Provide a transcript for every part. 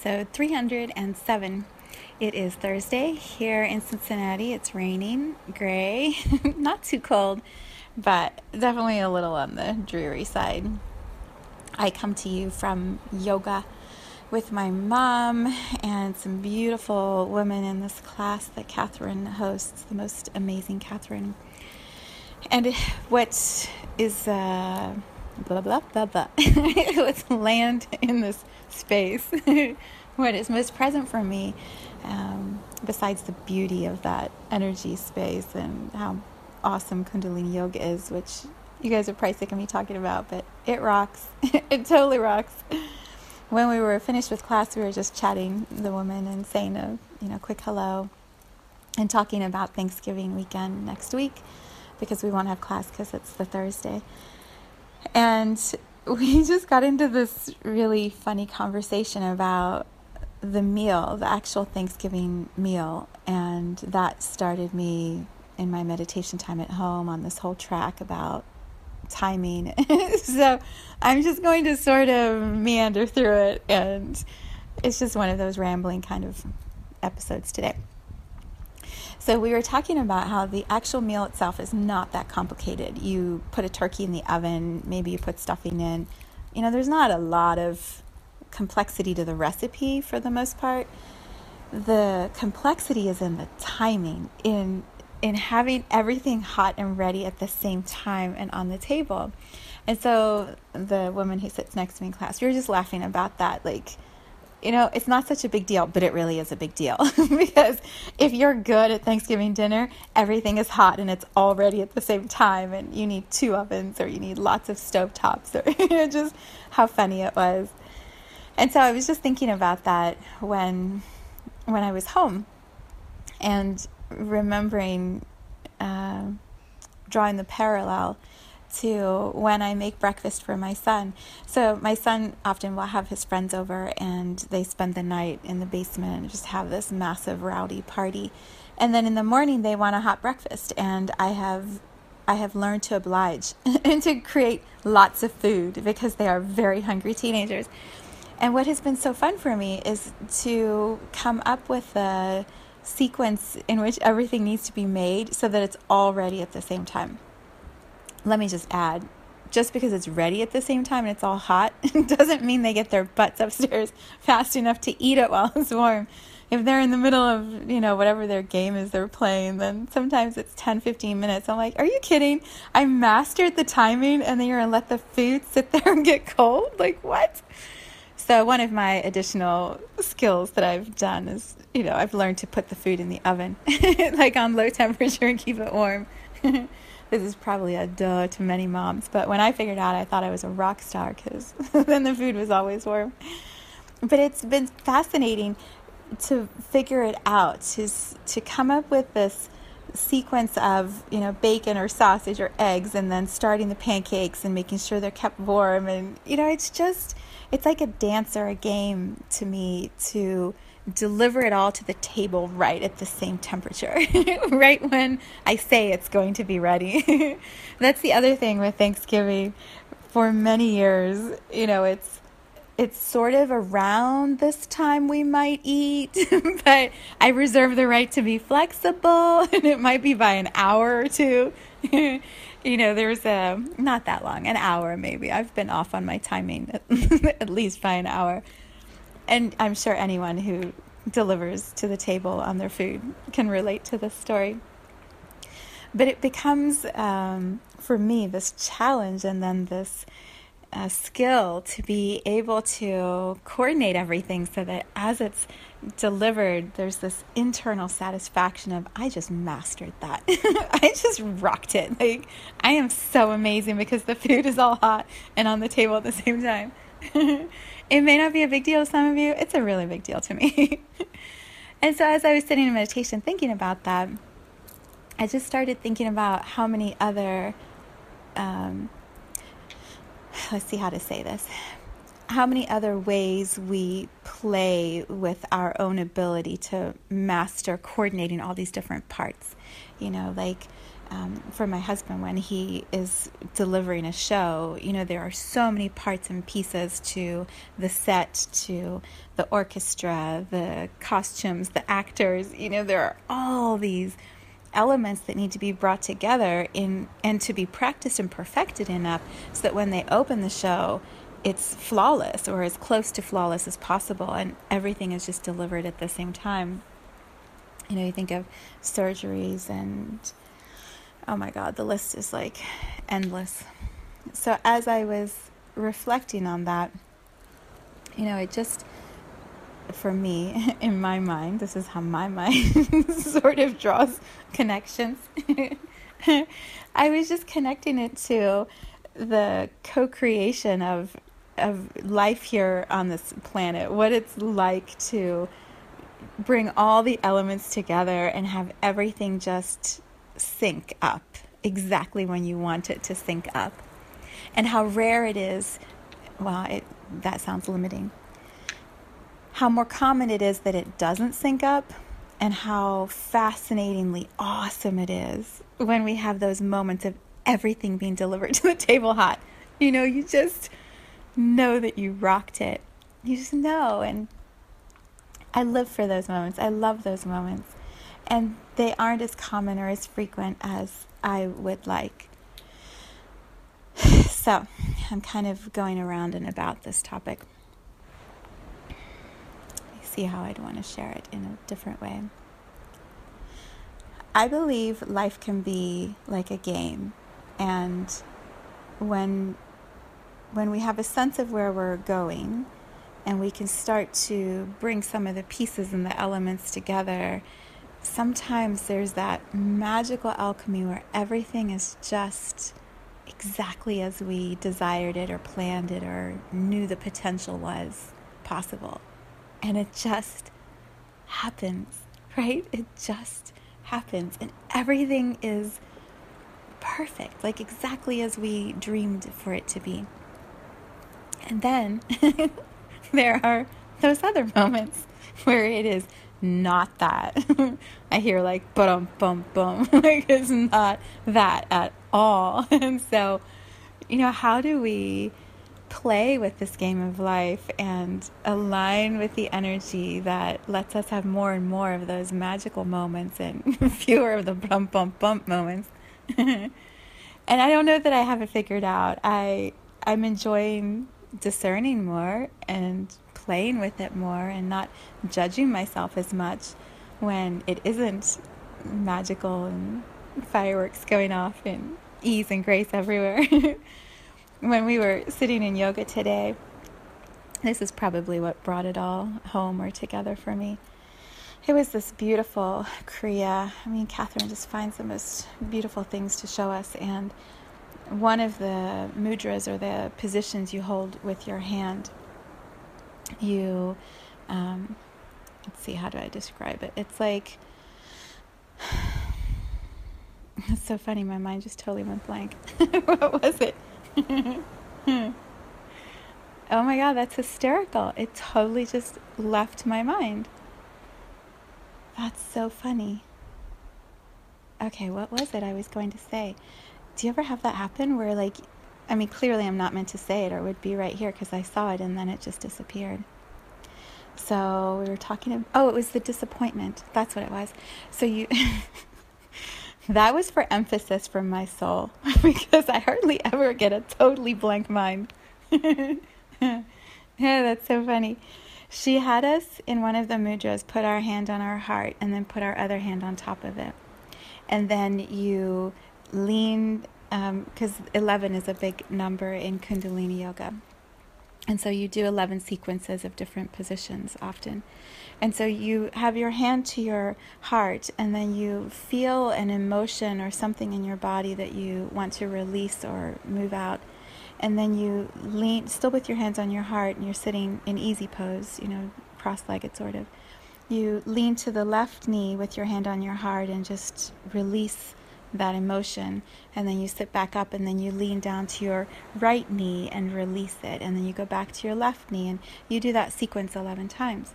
Episode 307. It is Thursday here in Cincinnati. It's raining, gray, not too cold, but definitely a little on the dreary side. I come to you from yoga with my mom and some beautiful women in this class that Catherine hosts, the most amazing Catherine. And what is uh, blah blah blah blah. Let's land in this space. what is most present for me, um, besides the beauty of that energy space and how awesome Kundalini Yoga is, which you guys are probably sick of me talking about, but it rocks. it totally rocks. When we were finished with class, we were just chatting the woman and saying a you know quick hello, and talking about Thanksgiving weekend next week because we won't have class because it's the Thursday. And we just got into this really funny conversation about the meal, the actual Thanksgiving meal. And that started me in my meditation time at home on this whole track about timing. so I'm just going to sort of meander through it. And it's just one of those rambling kind of episodes today. So we were talking about how the actual meal itself is not that complicated. You put a turkey in the oven, maybe you put stuffing in. You know, there's not a lot of complexity to the recipe for the most part. The complexity is in the timing, in in having everything hot and ready at the same time and on the table. And so the woman who sits next to me in class, we were just laughing about that, like you know, it's not such a big deal, but it really is a big deal because if you're good at Thanksgiving dinner, everything is hot and it's all ready at the same time, and you need two ovens or you need lots of stove tops, or you know, just how funny it was. And so I was just thinking about that when when I was home, and remembering uh, drawing the parallel to when I make breakfast for my son. So my son often will have his friends over and they spend the night in the basement and just have this massive rowdy party. And then in the morning they want a hot breakfast and I have I have learned to oblige and to create lots of food because they are very hungry teenagers. And what has been so fun for me is to come up with a sequence in which everything needs to be made so that it's all ready at the same time let me just add just because it's ready at the same time and it's all hot doesn't mean they get their butts upstairs fast enough to eat it while it's warm. If they're in the middle of, you know, whatever their game is they're playing, then sometimes it's 10, 15 minutes. I'm like, are you kidding? I mastered the timing and then you're going to let the food sit there and get cold? Like, what? So, one of my additional skills that I've done is, you know, I've learned to put the food in the oven, like on low temperature and keep it warm. This is probably a duh to many moms, but when I figured out, I thought I was a rock star because then the food was always warm. But it's been fascinating to figure it out, to, to come up with this sequence of you know bacon or sausage or eggs and then starting the pancakes and making sure they're kept warm and you know it's just it's like a dance or a game to me to deliver it all to the table right at the same temperature, right when I say it's going to be ready. That's the other thing with Thanksgiving. For many years, you know, it's it's sort of around this time we might eat, but I reserve the right to be flexible, and it might be by an hour or two. you know, there's a not that long, an hour maybe. I've been off on my timing at least by an hour and I'm sure anyone who delivers to the table on their food can relate to this story. But it becomes, um, for me, this challenge and then this a skill to be able to coordinate everything so that as it's delivered, there's this internal satisfaction of, I just mastered that. I just rocked it. Like, I am so amazing because the food is all hot and on the table at the same time. it may not be a big deal to some of you, it's a really big deal to me. and so, as I was sitting in meditation thinking about that, I just started thinking about how many other, um, let's see how to say this, how many other ways we play with our own ability to master coordinating all these different parts. You know, like um, for my husband, when he is delivering a show, you know, there are so many parts and pieces to the set, to the orchestra, the costumes, the actors. You know, there are all these elements that need to be brought together in and to be practiced and perfected enough so that when they open the show it's flawless or as close to flawless as possible and everything is just delivered at the same time you know you think of surgeries and oh my god the list is like endless. So as i was reflecting on that you know it just for me in my mind this is how my mind sort of draws connections. I was just connecting it to the co-creation of of life here on this planet, what it's like to bring all the elements together and have everything just sync up exactly when you want it to sync up. And how rare it is, well, it, that sounds limiting. How more common it is that it doesn't sync up, and how fascinatingly awesome it is when we have those moments of everything being delivered to the table hot. You know, you just know that you rocked it. You just know. And I live for those moments. I love those moments. And they aren't as common or as frequent as I would like. So I'm kind of going around and about this topic. See how I'd want to share it in a different way. I believe life can be like a game. And when when we have a sense of where we're going and we can start to bring some of the pieces and the elements together, sometimes there's that magical alchemy where everything is just exactly as we desired it or planned it or knew the potential was possible. And it just happens, right? It just happens. And everything is perfect, like exactly as we dreamed for it to be. And then there are those other moments where it is not that. I hear like bum bum bum like it's not that at all. And so, you know, how do we play with this game of life and align with the energy that lets us have more and more of those magical moments and fewer of the bump bump bump moments? and I don't know that I have it figured out. I I'm enjoying discerning more and playing with it more and not judging myself as much when it isn't magical and fireworks going off and ease and grace everywhere. when we were sitting in yoga today, this is probably what brought it all home or together for me. It was this beautiful Kriya. I mean, Catherine just finds the most beautiful things to show us. And one of the mudras or the positions you hold with your hand, you, um, let's see, how do I describe it? It's like, it's so funny, my mind just totally went blank. what was it? oh my god, that's hysterical. It totally just left my mind. That's so funny. Okay, what was it I was going to say? Do you ever have that happen where like I mean clearly I'm not meant to say it or it would be right here because I saw it and then it just disappeared. So we were talking about, oh it was the disappointment. That's what it was. So you that was for emphasis from my soul because I hardly ever get a totally blank mind. yeah, that's so funny. She had us in one of the mudras put our hand on our heart and then put our other hand on top of it. And then you lean because um, 11 is a big number in Kundalini Yoga. And so you do 11 sequences of different positions often. And so you have your hand to your heart, and then you feel an emotion or something in your body that you want to release or move out. And then you lean, still with your hands on your heart, and you're sitting in easy pose, you know, cross legged sort of. You lean to the left knee with your hand on your heart and just release that emotion and then you sit back up and then you lean down to your right knee and release it and then you go back to your left knee and you do that sequence 11 times.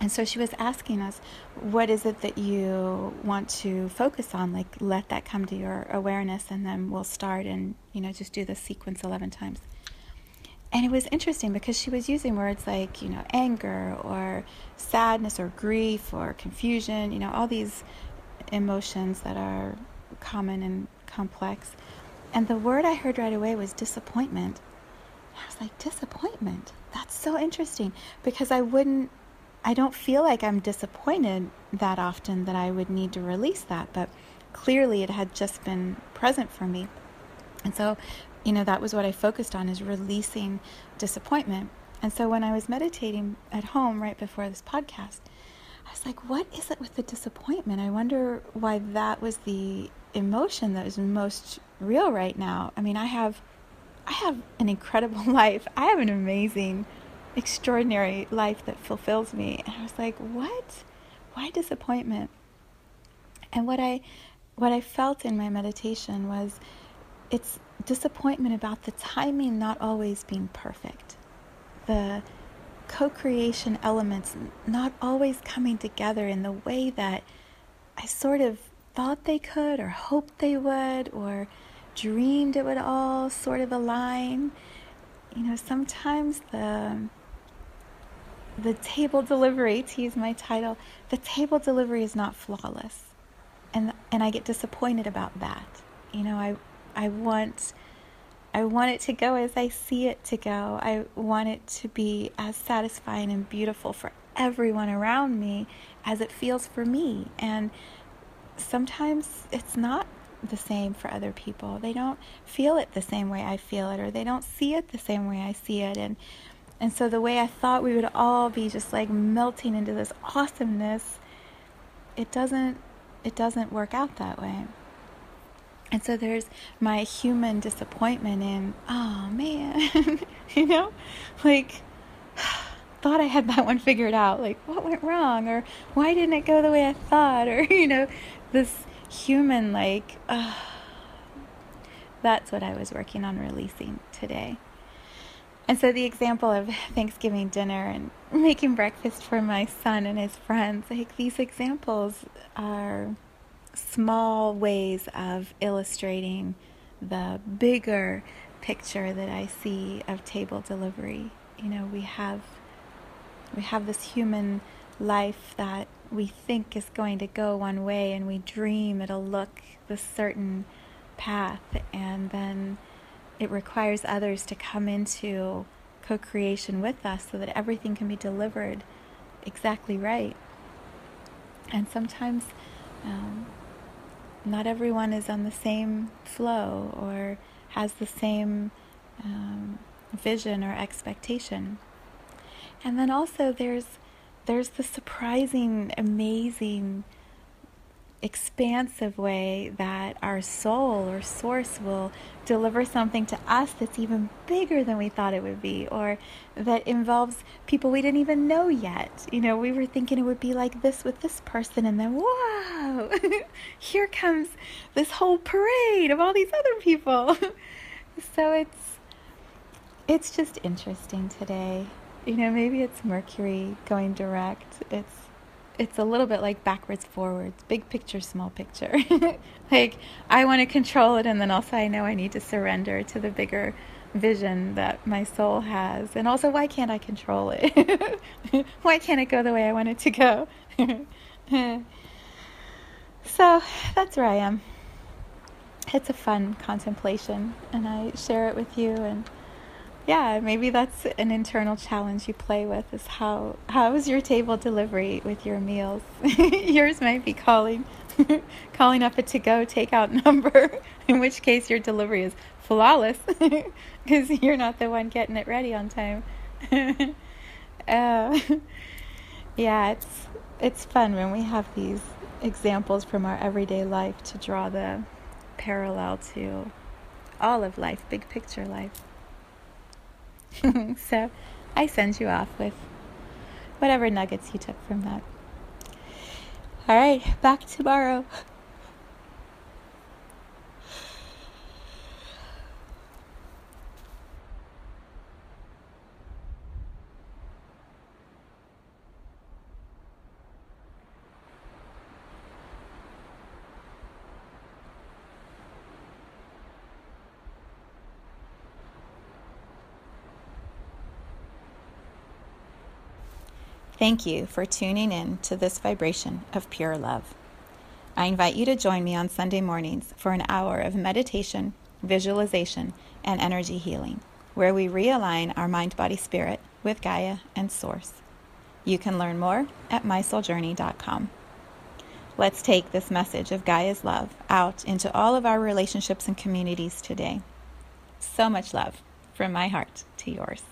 And so she was asking us what is it that you want to focus on? Like let that come to your awareness and then we'll start and you know just do the sequence 11 times. And it was interesting because she was using words like you know anger or sadness or grief or confusion you know all these emotions that are common and complex. And the word I heard right away was disappointment. I was like, disappointment? That's so interesting because I wouldn't, I don't feel like I'm disappointed that often that I would need to release that, but clearly it had just been present for me. And so, you know, that was what I focused on is releasing disappointment. And so when I was meditating at home right before this podcast, I was like, what is it with the disappointment? I wonder why that was the emotion that is most real right now. I mean, I have I have an incredible life. I have an amazing, extraordinary life that fulfills me. And I was like, what? Why disappointment? And what I what I felt in my meditation was it's disappointment about the timing not always being perfect. The co creation elements not always coming together in the way that I sort of thought they could, or hoped they would, or dreamed it would all sort of align. You know, sometimes the the table delivery, to use my title, the table delivery is not flawless. And and I get disappointed about that. You know, I I want I want it to go as I see it to go. I want it to be as satisfying and beautiful for everyone around me as it feels for me. And sometimes it's not the same for other people. They don't feel it the same way I feel it or they don't see it the same way I see it and and so the way I thought we would all be just like melting into this awesomeness it doesn't it doesn't work out that way. And so there's my human disappointment in, oh man, you know, like, thought I had that one figured out. Like, what went wrong? Or why didn't it go the way I thought? Or, you know, this human, like, that's what I was working on releasing today. And so the example of Thanksgiving dinner and making breakfast for my son and his friends, like, these examples are small ways of illustrating the bigger picture that I see of table delivery. You know, we have we have this human life that we think is going to go one way and we dream it'll look this certain path and then it requires others to come into co-creation with us so that everything can be delivered exactly right. And sometimes um, not everyone is on the same flow or has the same um, vision or expectation. And then also there's there's the surprising, amazing expansive way that our soul or source will deliver something to us that's even bigger than we thought it would be, or that involves people we didn't even know yet. You know, we were thinking it would be like this with this person, and then, whoa, here comes this whole parade of all these other people. so it's it's just interesting today. You know, maybe it's Mercury going direct. It's it's a little bit like backwards forwards big picture small picture. Like i want to control it and then also i know i need to surrender to the bigger vision that my soul has. And also why can't i control it? Why can't it go the way i want it to go? So that's where i am. It's a fun contemplation and i share it with you and yeah, maybe that's an internal challenge you play with is how how is your table delivery with your meals? Yours might be calling calling up a to go takeout number, in which case your delivery is flawless because you're not the one getting it ready on time. uh, yeah, it's it's fun when we have these examples from our everyday life to draw the parallel to all of life, big picture life. so I send you off with whatever nuggets you took from that. All right, back tomorrow. Thank you for tuning in to this vibration of pure love. I invite you to join me on Sunday mornings for an hour of meditation, visualization, and energy healing, where we realign our mind, body, spirit with Gaia and Source. You can learn more at mysouljourney.com. Let's take this message of Gaia's love out into all of our relationships and communities today. So much love from my heart to yours.